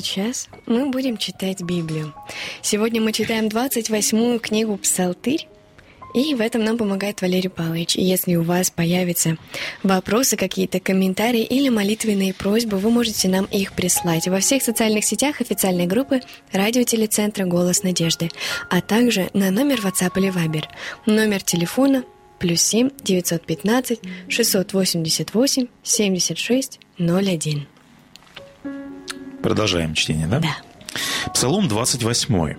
сейчас мы будем читать Библию. Сегодня мы читаем 28-ю книгу «Псалтырь», и в этом нам помогает Валерий Павлович. И если у вас появятся вопросы, какие-то комментарии или молитвенные просьбы, вы можете нам их прислать во всех социальных сетях официальной группы радиотелецентра «Голос надежды», а также на номер WhatsApp или Viber. Номер телефона плюс 7 915 688 76 01. Продолжаем чтение, да? Да. Псалом 28.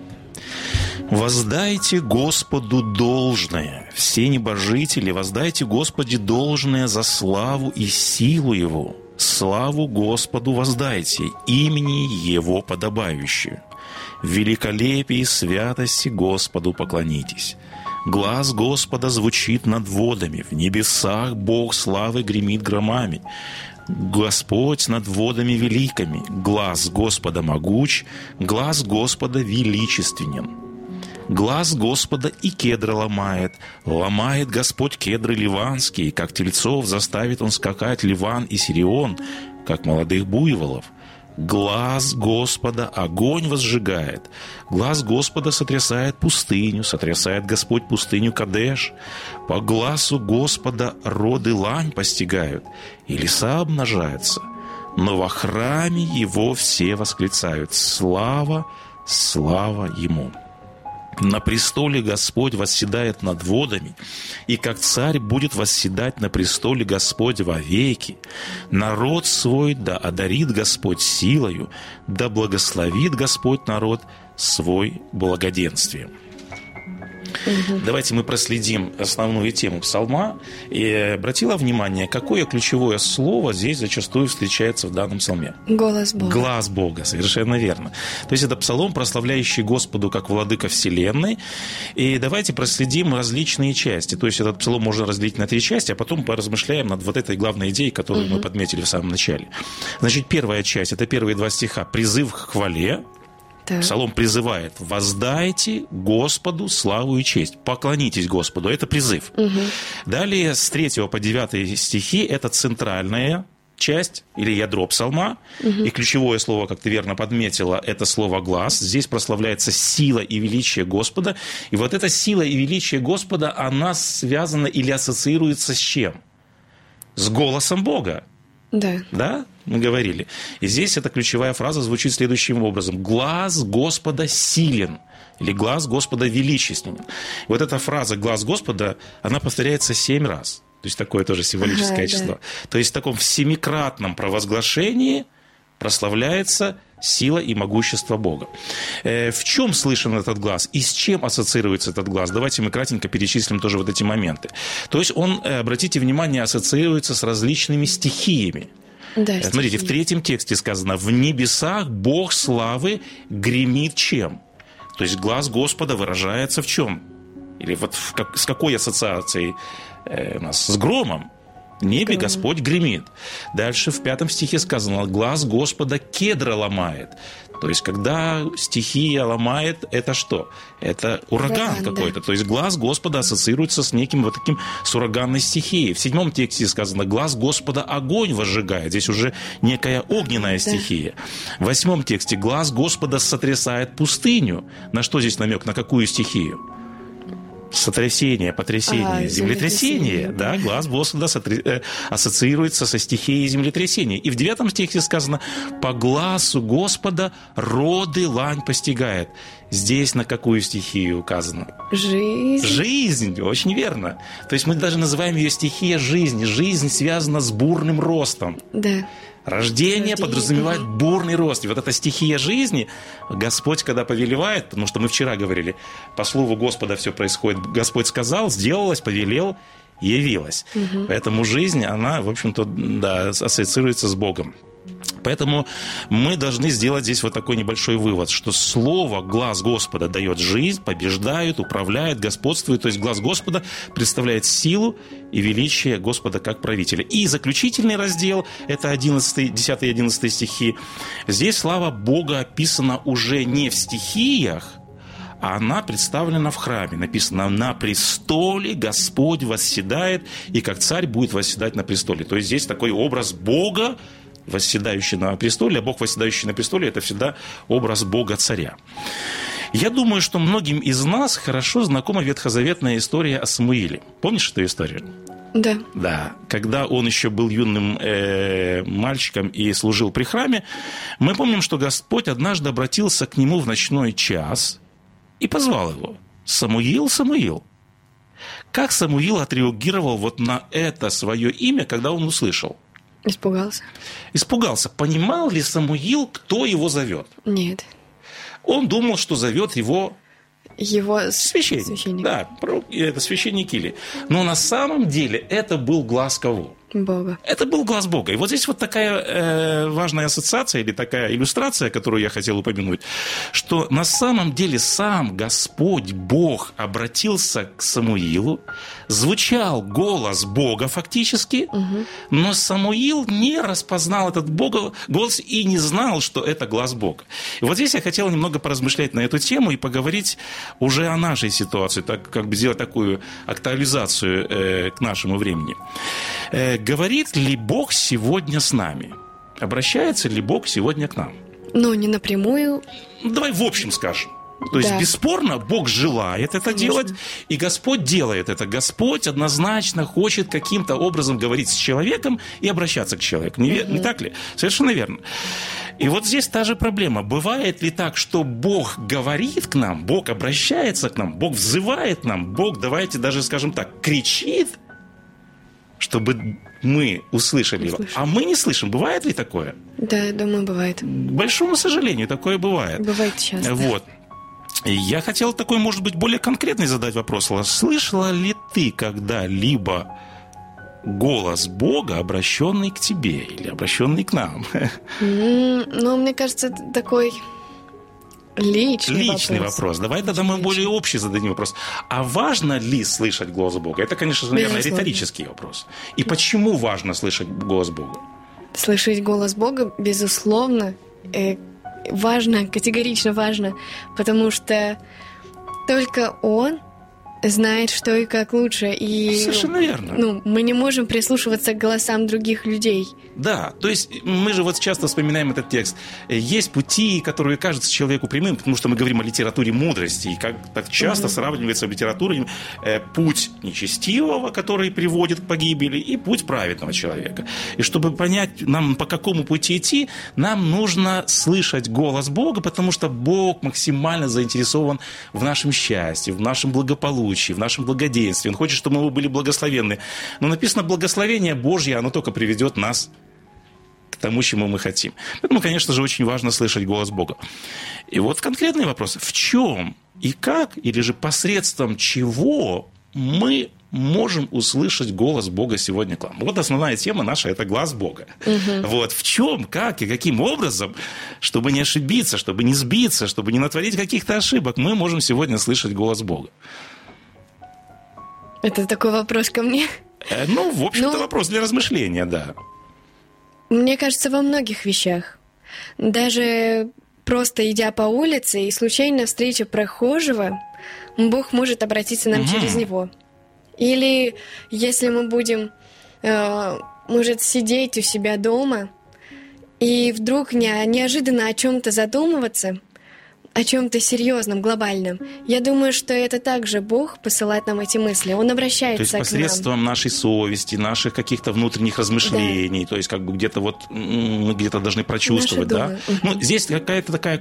«Воздайте Господу должное, все небожители, воздайте Господи должное за славу и силу Его. Славу Господу воздайте, имени Его подобающую. В великолепии святости Господу поклонитесь. Глаз Господа звучит над водами, в небесах Бог славы гремит громами. Господь над водами великими, глаз Господа могуч, глаз Господа величественен. Глаз Господа и кедра ломает, ломает Господь кедры ливанские, как тельцов заставит он скакать Ливан и Сирион, как молодых буйволов. Глаз Господа огонь возжигает, глаз Господа сотрясает пустыню, сотрясает Господь пустыню Кадеш. По глазу Господа роды лань постигают, и леса обнажаются. Но во храме его все восклицают «Слава, слава ему!» На престоле Господь восседает над водами, и как царь будет восседать на престоле Господь вовеки. Народ свой да одарит Господь силою, да благословит Господь народ свой благоденствием. Давайте мы проследим основную тему псалма. И обратила внимание, какое ключевое слово здесь зачастую встречается в данном псалме? Голос Бога. Глаз Бога, совершенно верно. То есть это псалом, прославляющий Господу как владыка Вселенной. И давайте проследим различные части. То есть этот псалом можно разделить на три части, а потом поразмышляем над вот этой главной идеей, которую угу. мы подметили в самом начале. Значит, первая часть, это первые два стиха. Призыв к хвале, Так. Псалом призывает «Воздайте Господу славу и честь». Поклонитесь Господу. Это призыв. Далее с 3 по 9 стихи это центральная часть или ядро псалма. И ключевое слово, как ты верно подметила, это слово «глаз». Здесь прославляется сила и величие Господа. И вот эта сила и величие Господа, она связана или ассоциируется с чем? С голосом Бога. Да. Да, мы говорили. И здесь эта ключевая фраза звучит следующим образом. «Глаз Господа силен» или «Глаз Господа величественен». Вот эта фраза «Глаз Господа», она повторяется семь раз. То есть такое тоже символическое Ага, да. число. То есть в таком всемикратном провозглашении прославляется сила и могущество Бога. Э, в чем слышен этот глаз и с чем ассоциируется этот глаз? Давайте мы кратенько перечислим тоже вот эти моменты. То есть он, э, обратите внимание, ассоциируется с различными стихиями. Да, Э, Смотрите, в стихи. третьем тексте сказано, в небесах Бог славы гремит чем? То есть глаз Господа выражается в чем? Или вот в как- с какой ассоциацией э, у нас? С громом. Небе. Господь гремит. Дальше в пятом стихе сказано, глаз Господа кедра ломает. То есть, когда стихия ломает, это что? Это ураган, да. какой-то. То есть, глаз Господа ассоциируется с неким вот таким, с ураганной стихией. В седьмом тексте сказано, глаз Господа огонь возжигает. Здесь уже некая огненная стихия. В восьмом тексте, глаз Господа сотрясает пустыню. На что здесь намек? На какую стихию? Сотрясение, потрясение, А, землетрясение. землетрясение. Да, глаз Господа сотре- э, ассоциируется со стихией землетрясения. И в девятом стихе сказано, по глазу Господа роды лань постигает. Здесь на какую стихию указано? Жизнь. Жизнь, очень верно. То есть мы даже называем ее стихия жизни. Жизнь связана с бурным ростом. Да. Рождение Рождение, подразумевает бурный рост. И вот эта стихия жизни, Господь, когда повелевает, потому что мы вчера говорили, по слову Господа все происходит. Господь сказал, сделалось, повелел, явилась. Поэтому жизнь, она, в общем-то, да, ассоциируется с Богом. Поэтому мы должны сделать здесь вот такой небольшой вывод, что слово «глаз Господа» дает жизнь, побеждает, управляет, господствует. То есть глаз Господа представляет силу и величие Господа как правителя. И заключительный раздел, это 11, 10 и 11 стихи. Здесь слава Бога описана уже не в стихиях, а она представлена в храме. Написано, на престоле Господь восседает, и как царь будет восседать на престоле. То есть здесь такой образ Бога, восседающий на престоле, а Бог, восседающий на престоле, это всегда образ Бога-царя. Я думаю, что многим из нас хорошо знакома ветхозаветная история о Самуиле. Помнишь эту историю? Да. Да, когда он еще был юным э, мальчиком и служил при храме, мы помним, что Господь однажды обратился к нему в ночной час и позвал его. Самуил, Самуил. Как Самуил отреагировал вот на это свое имя, когда он услышал? Испугался? Испугался. Понимал ли Самуил, кто его зовет? Нет. Он думал, что зовет его Его священник. священник. Да, это священник Или. Но на самом деле это был глаз кого? Бога. Это был глаз Бога. И вот здесь вот такая э, важная ассоциация или такая иллюстрация, которую я хотел упомянуть, что на самом деле сам Господь Бог обратился к Самуилу, звучал голос Бога фактически, но Самуил не распознал этот Бога, голос и не знал, что это глаз Бога. И вот здесь я хотел немного поразмышлять на эту тему и поговорить уже о нашей ситуации, так как бы сделать такую актуализацию э, к нашему времени. Э, говорит ли Бог сегодня с нами? Обращается ли Бог сегодня к нам? Но не напрямую. Ну, давай в общем скажем. То есть, Да. бесспорно, Бог желает это Конечно. делать, и Господь делает это. Господь однозначно хочет каким-то образом говорить с человеком и обращаться к человеку. Не, ве- не так ли? Совершенно верно. И вот здесь та же проблема. Бывает ли так, что Бог говорит к нам, Бог обращается к нам, Бог взывает нам, Бог, давайте даже скажем так, кричит, чтобы мы услышали его, а мы не слышим. Бывает ли такое? Да, я думаю, бывает. К большому сожалению, такое бывает. Бывает часто. Вот. Я хотел такой, может быть, более конкретный задать вопрос. Слышала ли ты когда-либо голос Бога, обращенный к тебе или обращенный к нам? Ну, мне кажется, это такой личный, Личный вопрос. Давай тогда мы более общий зададим вопрос. А важно ли слышать голос Бога? Это, конечно же, наверное, Безусловно. риторический вопрос. И почему важно слышать голос Бога? Слышать голос Бога, безусловно, э, важно, категорично важно, потому что только Он знает, что и как лучше. И Совершенно верно. ну, мы не можем прислушиваться к голосам других людей. Да, то есть мы же вот часто вспоминаем этот текст. Есть пути, которые кажутся человеку прямым, потому что мы говорим о литературе мудрости, и как так часто сравнивается в литературе э, путь нечестивого, который приводит к погибели, и путь праведного человека. И чтобы понять нам, по какому пути идти, нам нужно слышать голос Бога, потому что Бог максимально заинтересован в нашем счастье, в нашем благополучии, в нашем благоденствии. Он хочет, чтобы мы были благословенны. Но написано, благословение Божье, оно только приведет нас к тому, чему мы хотим. Поэтому, конечно же, очень важно слышать голос Бога. И вот конкретный вопрос. В чем и как, или же посредством чего мы можем услышать голос Бога сегодня к вам. Вот основная тема наша – это глаз Бога. Угу. Вот в чем, как и каким образом, чтобы не ошибиться, чтобы не сбиться, чтобы не натворить каких-то ошибок, мы можем сегодня слышать голос Бога. Это такой вопрос ко мне? Э, ну, в общем-то, ну, вопрос для размышления, да. Мне кажется, во многих вещах. Даже просто идя по улице и случайно встреча прохожего, Бог может обратиться нам угу. через него. Или если мы будем, э, может, сидеть у себя дома и вдруг не, неожиданно о чем-то задумываться, о чем-то серьезном, глобальном. Я думаю, что это также Бог посылает нам эти мысли. Он обращается то есть посредством нам. нашей совести, наших каких-то внутренних размышлений, да. то есть как бы где-то вот мы где-то должны прочувствовать, да. Ну, здесь какая-то такая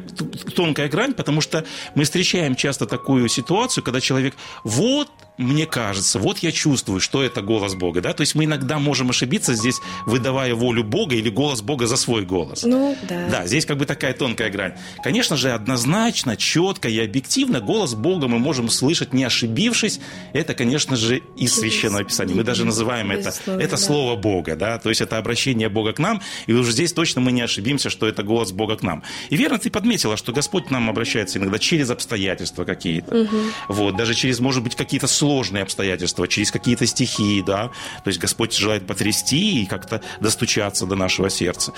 тонкая грань, потому что мы встречаем часто такую ситуацию, когда человек вот мне кажется, вот я чувствую, что это голос Бога, да, то есть мы иногда можем ошибиться здесь, выдавая волю Бога или голос Бога за свой голос. Ну, да. Да, здесь как бы такая тонкая грань. Конечно же, однозначно, четко и объективно голос Бога мы можем слышать, не ошибившись. Это, конечно же, из Священного Писания. Мы даже называем это, это. Слово Бога, да, то есть это обращение Бога к нам, и уже здесь точно мы не ошибимся, что это голос Бога к нам. И верно ты подметила, что Господь к нам обращается иногда через обстоятельства какие-то, угу. вот, даже через, может быть, какие-то сложности сложные обстоятельства, через какие-то стихии, да, то есть Господь желает потрясти и как-то достучаться до нашего сердца.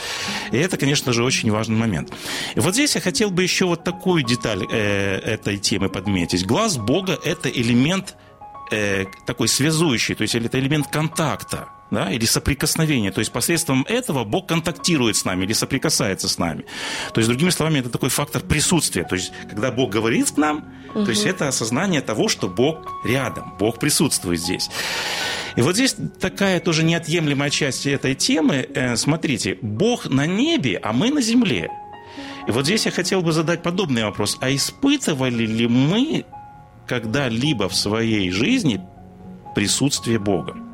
И это, конечно же, очень важный момент. И вот здесь я хотел бы еще вот такую деталь э, этой темы подметить. Глаз Бога – это элемент э, такой связующий, то есть это элемент контакта да, или соприкосновения. То есть посредством этого Бог контактирует с нами или соприкасается с нами. То есть, другими словами, это такой фактор присутствия. То есть, когда Бог говорит к нам, угу. то есть это осознание того, что Бог рядом, Бог присутствует здесь. И вот здесь такая тоже неотъемлемая часть этой темы. Э, смотрите, Бог на небе, а мы на земле. И вот здесь я хотел бы задать подобный вопрос. А испытывали ли мы когда-либо в своей жизни присутствие Бога?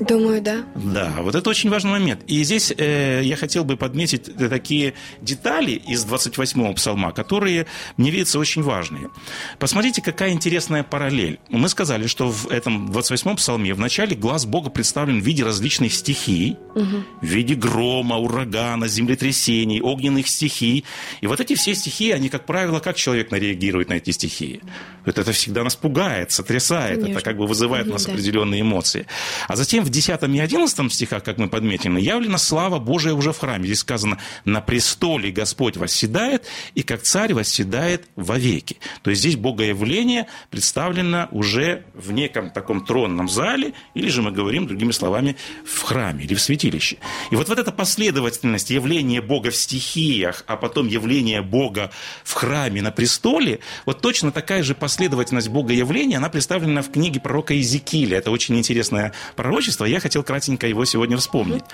Думаю, да. Да, вот это очень важный момент. И здесь э, я хотел бы подметить такие детали из 28-го псалма, которые мне видятся очень важные. Посмотрите, какая интересная параллель. Мы сказали, что в этом 28-м псалме в начале глаз Бога представлен в виде различных стихий, угу. в виде грома, урагана, землетрясений, огненных стихий. И вот эти все стихии, они, как правило, как человек реагирует на эти стихии? Это, это всегда нас пугает, сотрясает, Конечно. это как бы вызывает угу, у нас да. определенные эмоции. А затем в 10 и 11 стихах, как мы подметили, явлена слава Божия уже в храме. Здесь сказано, на престоле Господь восседает, и как царь восседает вовеки. То есть здесь богоявление представлено уже в неком таком тронном зале, или же мы говорим, другими словами, в храме или в святилище. И вот, вот эта последовательность явления Бога в стихиях, а потом явление Бога в храме на престоле, вот точно такая же последовательность Бога явления, она представлена в книге пророка Иезекииля. Это очень интересное пророчество, пророчества, я хотел кратенько его сегодня вспомнить.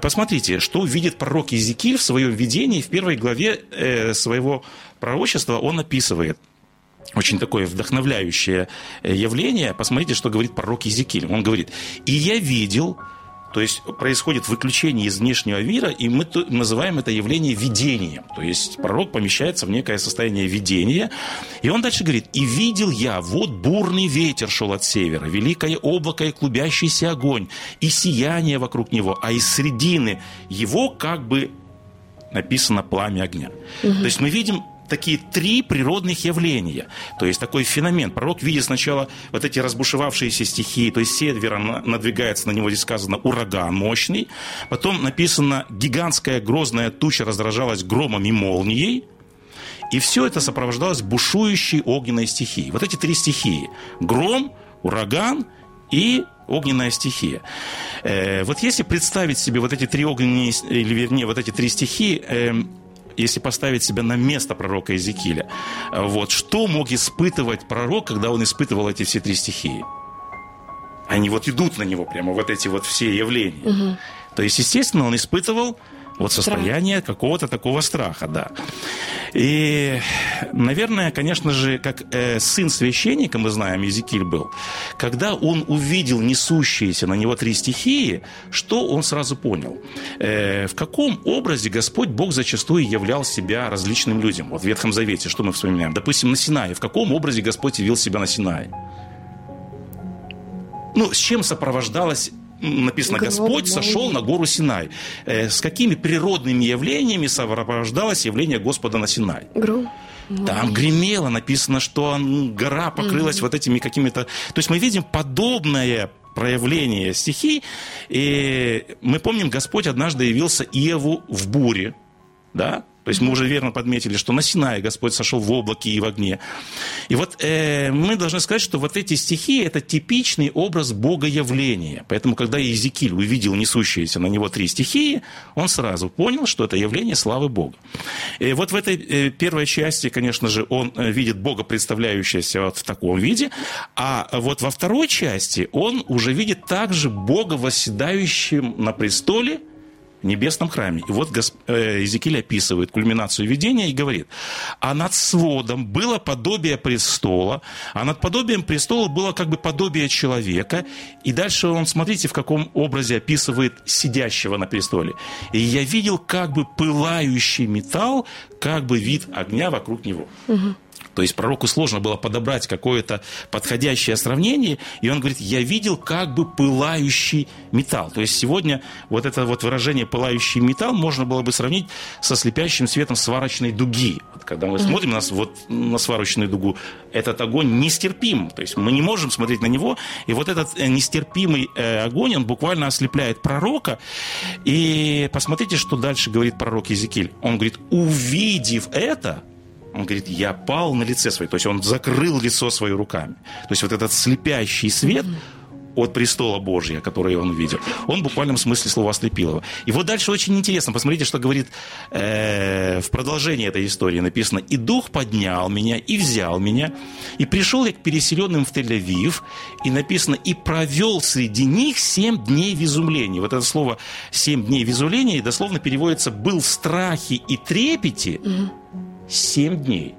Посмотрите, что видит пророк Иезекииль в своем видении, в первой главе э, своего пророчества он описывает очень такое вдохновляющее э, явление. Посмотрите, что говорит пророк Иезекииль. Он говорит, «И я видел то есть происходит выключение из внешнего мира, и мы называем это явление видением. То есть пророк помещается в некое состояние видения. И он дальше говорит, «И видел я, вот бурный ветер шел от севера, великое облако и клубящийся огонь, и сияние вокруг него, а из средины его как бы написано пламя огня». Угу. То есть мы видим такие три природных явления. То есть такой феномен. Пророк видит сначала вот эти разбушевавшиеся стихии, то есть севера надвигается на него, здесь сказано, ураган мощный. Потом написано, гигантская грозная туча раздражалась громом и молнией. И все это сопровождалось бушующей огненной стихией. Вот эти три стихии. Гром, ураган и огненная стихия. Э, вот если представить себе вот эти три огненные, или вернее, вот эти три стихии, э, если поставить себя на место пророка Иезекииля, вот, что мог испытывать пророк, когда он испытывал эти все три стихии? Они вот идут на него прямо, вот эти вот все явления. Угу. То есть, естественно, он испытывал Вот состояние какого-то такого страха, да. И, наверное, конечно же, как э, сын священника, мы знаем, Езекиль был, когда он увидел несущиеся на него три стихии, что он сразу понял? Э, в каком образе Господь Бог зачастую являл себя различным людям? Вот в Ветхом Завете, что мы вспоминаем? Допустим, на Синае. В каком образе Господь явил себя на Синае? Ну, с чем сопровождалась написано, Господь сошел на гору Синай. Э, с какими природными явлениями сопровождалось явление Господа на Синай? Гром. Там гремело, написано, что гора покрылась угу. вот этими какими-то... То есть мы видим подобное проявление стихий. И мы помним, Господь однажды явился Иову в буре. Да? То есть мы уже верно подметили, что на Синае Господь сошел в облаке и в огне. И вот э, мы должны сказать, что вот эти стихи – это типичный образ богоявления. Поэтому, когда Иезекииль увидел несущиеся на него три стихии, он сразу понял, что это явление славы Бога. И вот в этой э, первой части, конечно же, он э, видит Бога, представляющегося вот в таком виде, а вот во второй части он уже видит также Бога, восседающим на престоле – небесном храме. И вот Госп... э, Иезекииль описывает кульминацию видения и говорит, а над сводом было подобие престола, а над подобием престола было как бы подобие человека. И дальше он, смотрите, в каком образе описывает сидящего на престоле. И я видел как бы пылающий металл, как бы вид огня вокруг него. Угу. То есть пророку сложно было подобрать какое-то подходящее сравнение, и он говорит, я видел как бы пылающий металл. То есть сегодня вот это вот выражение «пылающий металл» можно было бы сравнить со слепящим светом сварочной дуги. Вот когда мы смотрим на, вот, на сварочную дугу, этот огонь нестерпим. То есть мы не можем смотреть на него, и вот этот э, нестерпимый э, огонь, он буквально ослепляет пророка. И посмотрите, что дальше говорит пророк Езекиль. Он говорит, увидев это, он говорит, я пал на лице свое. То есть он закрыл лицо свое руками. То есть вот этот слепящий свет от престола Божия, который он видел, он в буквальном смысле слова ослепил его. И вот дальше очень интересно. Посмотрите, что говорит э, в продолжении этой истории написано. «И дух поднял меня, и взял меня, и пришел я к переселенным в Тель-Авив, и написано, и провел среди них семь дней в изумлении». Вот это слово «семь дней в изумлении» дословно переводится «был в страхе и трепете». Угу семь дней.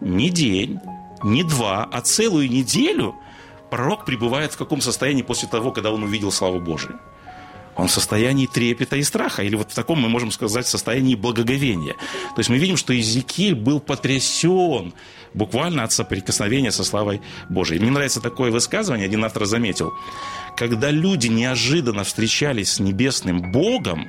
Не день, не два, а целую неделю пророк пребывает в каком состоянии после того, когда он увидел славу Божию? Он в состоянии трепета и страха, или вот в таком, мы можем сказать, состоянии благоговения. То есть мы видим, что Иезекииль был потрясен буквально от соприкосновения со славой Божией. Мне нравится такое высказывание, один автор заметил. Когда люди неожиданно встречались с небесным Богом,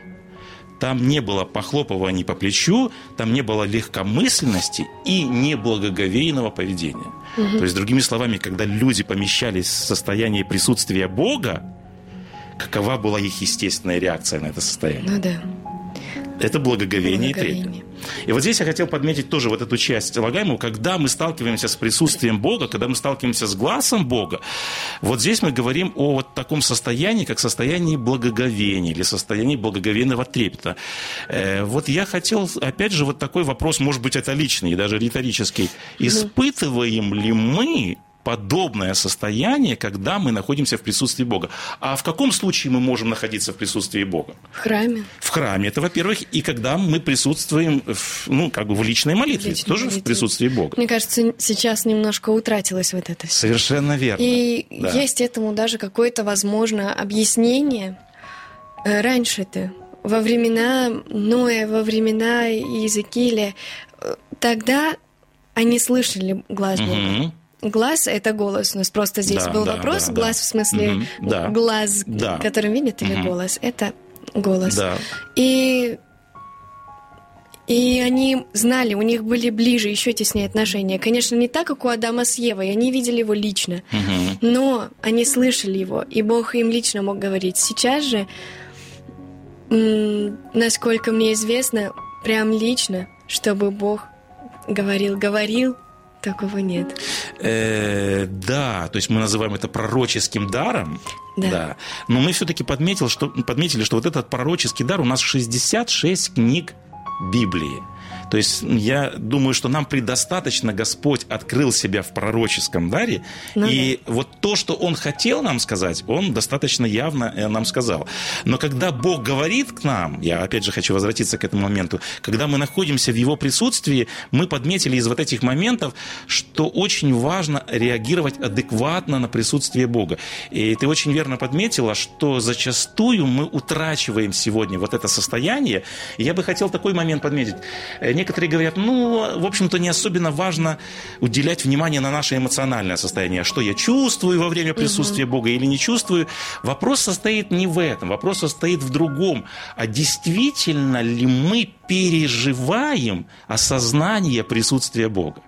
там не было похлопываний по плечу, там не было легкомысленности и неблагоговейного поведения. Угу. То есть, другими словами, когда люди помещались в состояние присутствия Бога, какова была их естественная реакция на это состояние? Ну да. Это благоговение, благоговение. и трепет. И вот здесь я хотел подметить тоже вот эту часть лагаемую, когда мы сталкиваемся с присутствием Бога, когда мы сталкиваемся с глазом Бога, вот здесь мы говорим о вот таком состоянии, как состоянии благоговения или состоянии благоговейного трепета. Э, вот я хотел, опять же, вот такой вопрос, может быть, это личный, даже риторический. Испытываем ли мы подобное состояние, когда мы находимся в присутствии Бога. А в каком случае мы можем находиться в присутствии Бога? В храме. В храме, это во-первых, и когда мы присутствуем, в, ну, как бы в личной молитве, личной тоже молитве. в присутствии Бога. Мне кажется, сейчас немножко утратилось вот это все. Совершенно верно. И да. есть этому даже какое-то, возможно, объяснение. Э, раньше-то, во времена Ноя, во времена Иезекииля, э, тогда они слышали глаз Бога. Угу. Глаз – это голос. У нас просто здесь да, был да, вопрос. Да, глаз да. в смысле угу, да. глаз, да. который видит, или угу. голос. Это голос. Да. И и они знали, у них были ближе, еще теснее отношения. Конечно, не так, как у Адама с Евой, они видели его лично, угу. но они слышали его, и Бог им лично мог говорить. Сейчас же, насколько мне известно, прям лично, чтобы Бог говорил, говорил, Такого нет. Э, да, то есть мы называем это пророческим даром. Да. да. Но мы все-таки подметили что, подметили, что вот этот пророческий дар у нас 66 книг Библии. То есть я думаю, что нам предостаточно Господь открыл себя в пророческом даре, ну, и да. вот то, что Он хотел нам сказать, Он достаточно явно э, нам сказал. Но когда Бог говорит к нам, я опять же хочу возвратиться к этому моменту, когда мы находимся в Его присутствии, мы подметили из вот этих моментов, что очень важно реагировать адекватно на присутствие Бога. И ты очень верно подметила, что зачастую мы утрачиваем сегодня вот это состояние. И я бы хотел такой момент подметить. Некоторые говорят, ну, в общем-то, не особенно важно уделять внимание на наше эмоциональное состояние. Что я чувствую во время присутствия Бога или не чувствую. Вопрос состоит не в этом. Вопрос состоит в другом. А действительно ли мы переживаем осознание присутствия Бога?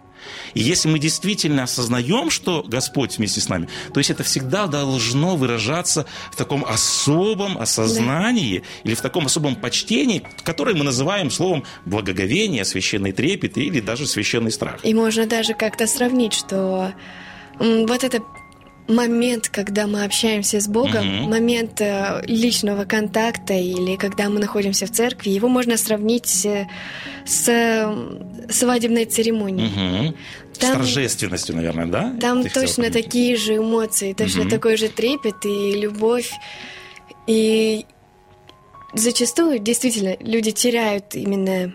И если мы действительно осознаем, что Господь вместе с нами, то есть это всегда должно выражаться в таком особом осознании да. или в таком особом почтении, которое мы называем словом благоговение, священный трепет или даже священный страх. И можно даже как-то сравнить, что вот это момент, когда мы общаемся с Богом, угу. момент э, личного контакта или когда мы находимся в церкви, его можно сравнить с, с свадебной церемонией. Угу. Там, с торжественностью, наверное, да? Там Ты точно такие же эмоции, точно угу. такой же трепет и любовь. И зачастую, действительно, люди теряют именно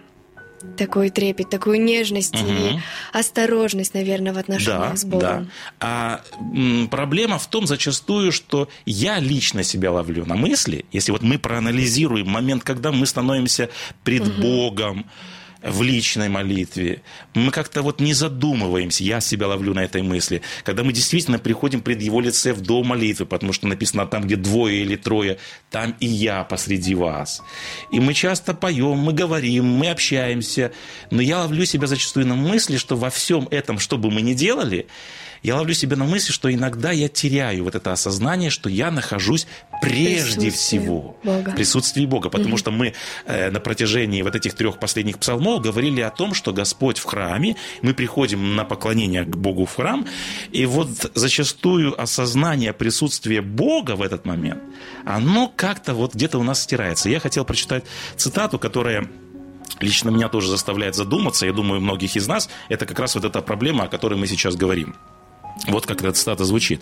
такой трепет, такую нежность угу. и осторожность, наверное, в отношениях да, с Богом. Да. А м, проблема в том зачастую, что я лично себя ловлю на мысли, если вот мы проанализируем момент, когда мы становимся пред угу. Богом, в личной молитве. Мы как-то вот не задумываемся, я себя ловлю на этой мысли, когда мы действительно приходим пред Его лице в дом молитвы, потому что написано там, где двое или трое, там и я посреди вас. И мы часто поем, мы говорим, мы общаемся, но я ловлю себя зачастую на мысли, что во всем этом, что бы мы ни делали, я ловлю себя на мысли, что иногда я теряю вот это осознание, что я нахожусь прежде всего Бога. в присутствии Бога. Потому mm что мы э, на протяжении вот этих трех последних псалмов говорили о том, что Господь в храме, мы приходим на поклонение к Богу в храм, и вот зачастую осознание присутствия Бога в этот момент, оно как-то вот где-то у нас стирается. Я хотел прочитать цитату, которая лично меня тоже заставляет задуматься, я думаю, многих из нас, это как раз вот эта проблема, о которой мы сейчас говорим. Вот как эта цитата звучит.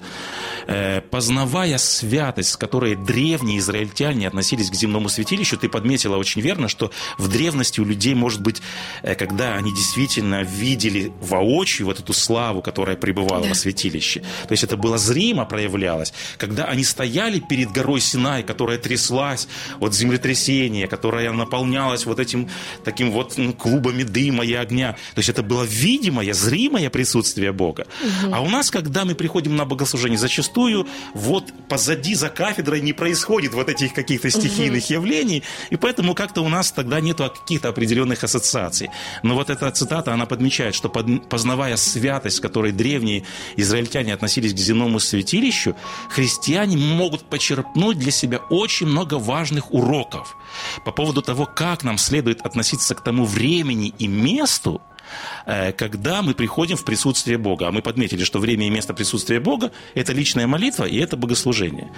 «Э, «Познавая святость, с которой древние израильтяне относились к земному святилищу, ты подметила очень верно, что в древности у людей, может быть, э, когда они действительно видели воочию вот эту славу, которая пребывала да. во святилище, то есть это было зримо проявлялось, когда они стояли перед горой Синай, которая тряслась от землетрясения, которая наполнялась вот этим таким вот клубами дыма и огня, то есть это было видимое, зримое присутствие Бога. Угу. А у нас нас, когда мы приходим на богослужение, зачастую вот позади за кафедрой не происходит вот этих каких-то стихийных угу. явлений, и поэтому как-то у нас тогда нету каких-то определенных ассоциаций. Но вот эта цитата, она подмечает, что познавая святость, которой древние израильтяне относились к земному святилищу, христиане могут почерпнуть для себя очень много важных уроков по поводу того, как нам следует относиться к тому времени и месту, когда мы приходим в присутствие Бога. А мы подметили, что время и место присутствия Бога – это личная молитва и это богослужение.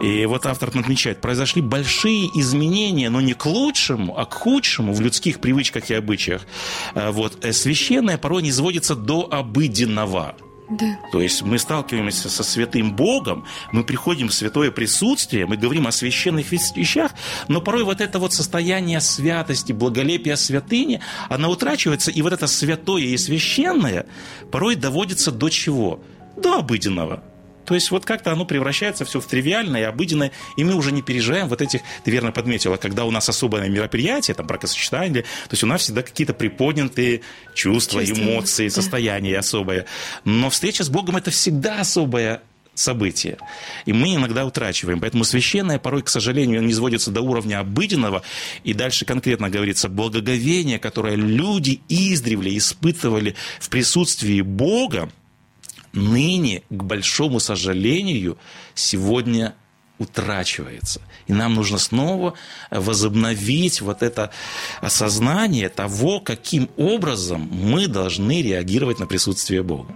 И вот автор отмечает, произошли большие изменения, но не к лучшему, а к худшему в людских привычках и обычаях. Э, вот. Э, священное порой не сводится до обыденного – да. То есть мы сталкиваемся со святым Богом, мы приходим в святое присутствие, мы говорим о священных вещах, но порой вот это вот состояние святости, благолепия святыни, она утрачивается, и вот это святое и священное порой доводится до чего? До обыденного. То есть вот как-то оно превращается все в тривиальное и обыденное, и мы уже не переживаем вот этих, ты верно подметила, когда у нас особое мероприятие, там бракосочетание, то есть у нас всегда какие-то приподнятые чувства, чувства эмоции, да. состояния особое. Но встреча с Богом это всегда особое событие. И мы иногда утрачиваем. Поэтому священное порой, к сожалению, не сводится до уровня обыденного. И дальше конкретно говорится, благоговение, которое люди издревле испытывали в присутствии Бога, ныне, к большому сожалению, сегодня утрачивается. И нам нужно снова возобновить вот это осознание того, каким образом мы должны реагировать на присутствие Бога.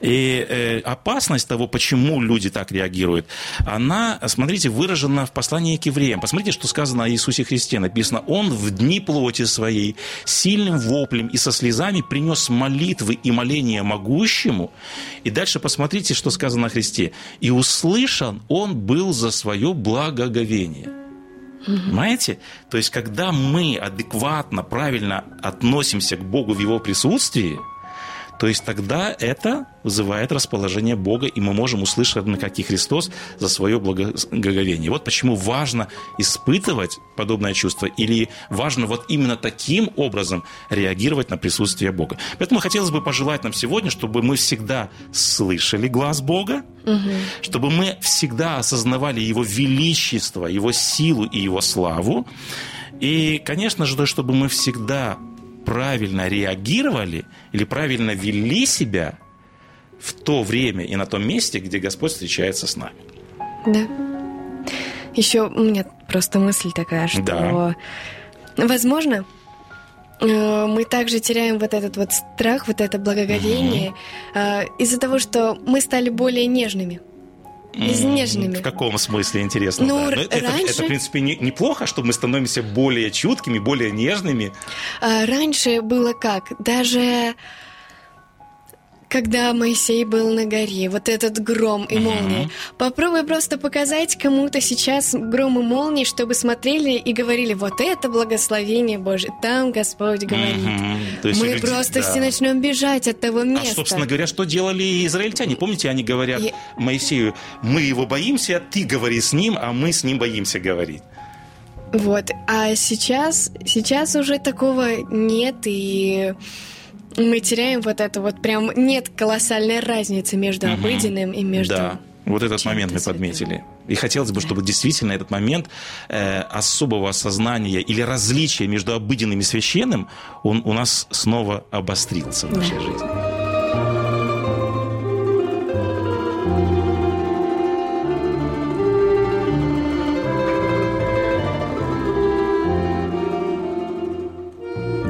И э, опасность того, почему люди так реагируют, она, смотрите, выражена в послании к евреям. Посмотрите, что сказано о Иисусе Христе. Написано, Он в дни плоти своей сильным воплем и со слезами принес молитвы и моления могущему. И дальше посмотрите, что сказано о Христе. И услышан Он был за свое благоговение. Понимаете? То есть, когда мы адекватно, правильно относимся к Богу в Его присутствии – то есть тогда это вызывает расположение Бога, и мы можем услышать, на как и Христос за свое благоговение. Вот почему важно испытывать подобное чувство, или важно вот именно таким образом реагировать на присутствие Бога. Поэтому хотелось бы пожелать нам сегодня, чтобы мы всегда слышали глаз Бога, угу. чтобы мы всегда осознавали Его величество, Его силу и Его славу, и, конечно же, чтобы мы всегда правильно реагировали или правильно вели себя в то время и на том месте, где Господь встречается с нами. Да. Еще у меня просто мысль такая, что, да. возможно, э, мы также теряем вот этот вот страх, вот это благоговение угу. из-за того, что мы стали более нежными изнеженными. В каком смысле, интересно? Ну, да. это, раньше... это, в принципе, не, неплохо, что мы становимся более чуткими, более нежными. А, раньше было как? Даже когда Моисей был на горе, вот этот гром и молния. Mm-hmm. Попробуй просто показать кому-то сейчас гром и молнии, чтобы смотрели и говорили, вот это благословение Божье, там Господь говорит. Mm-hmm. Мы люди, просто да. все начнем бежать от того места. А, собственно говоря, что делали израильтяне? Помните, они говорят и... Моисею, мы его боимся, ты говори с ним, а мы с ним боимся говорить. Вот, а сейчас, сейчас уже такого нет, и мы теряем вот это вот прям нет колоссальной разницы между угу. обыденным и между да. Вот этот момент мы подметили. И хотелось бы, чтобы действительно этот момент э, особого осознания или различия между обыденным и священным, он у нас снова обострился в нашей да. жизни.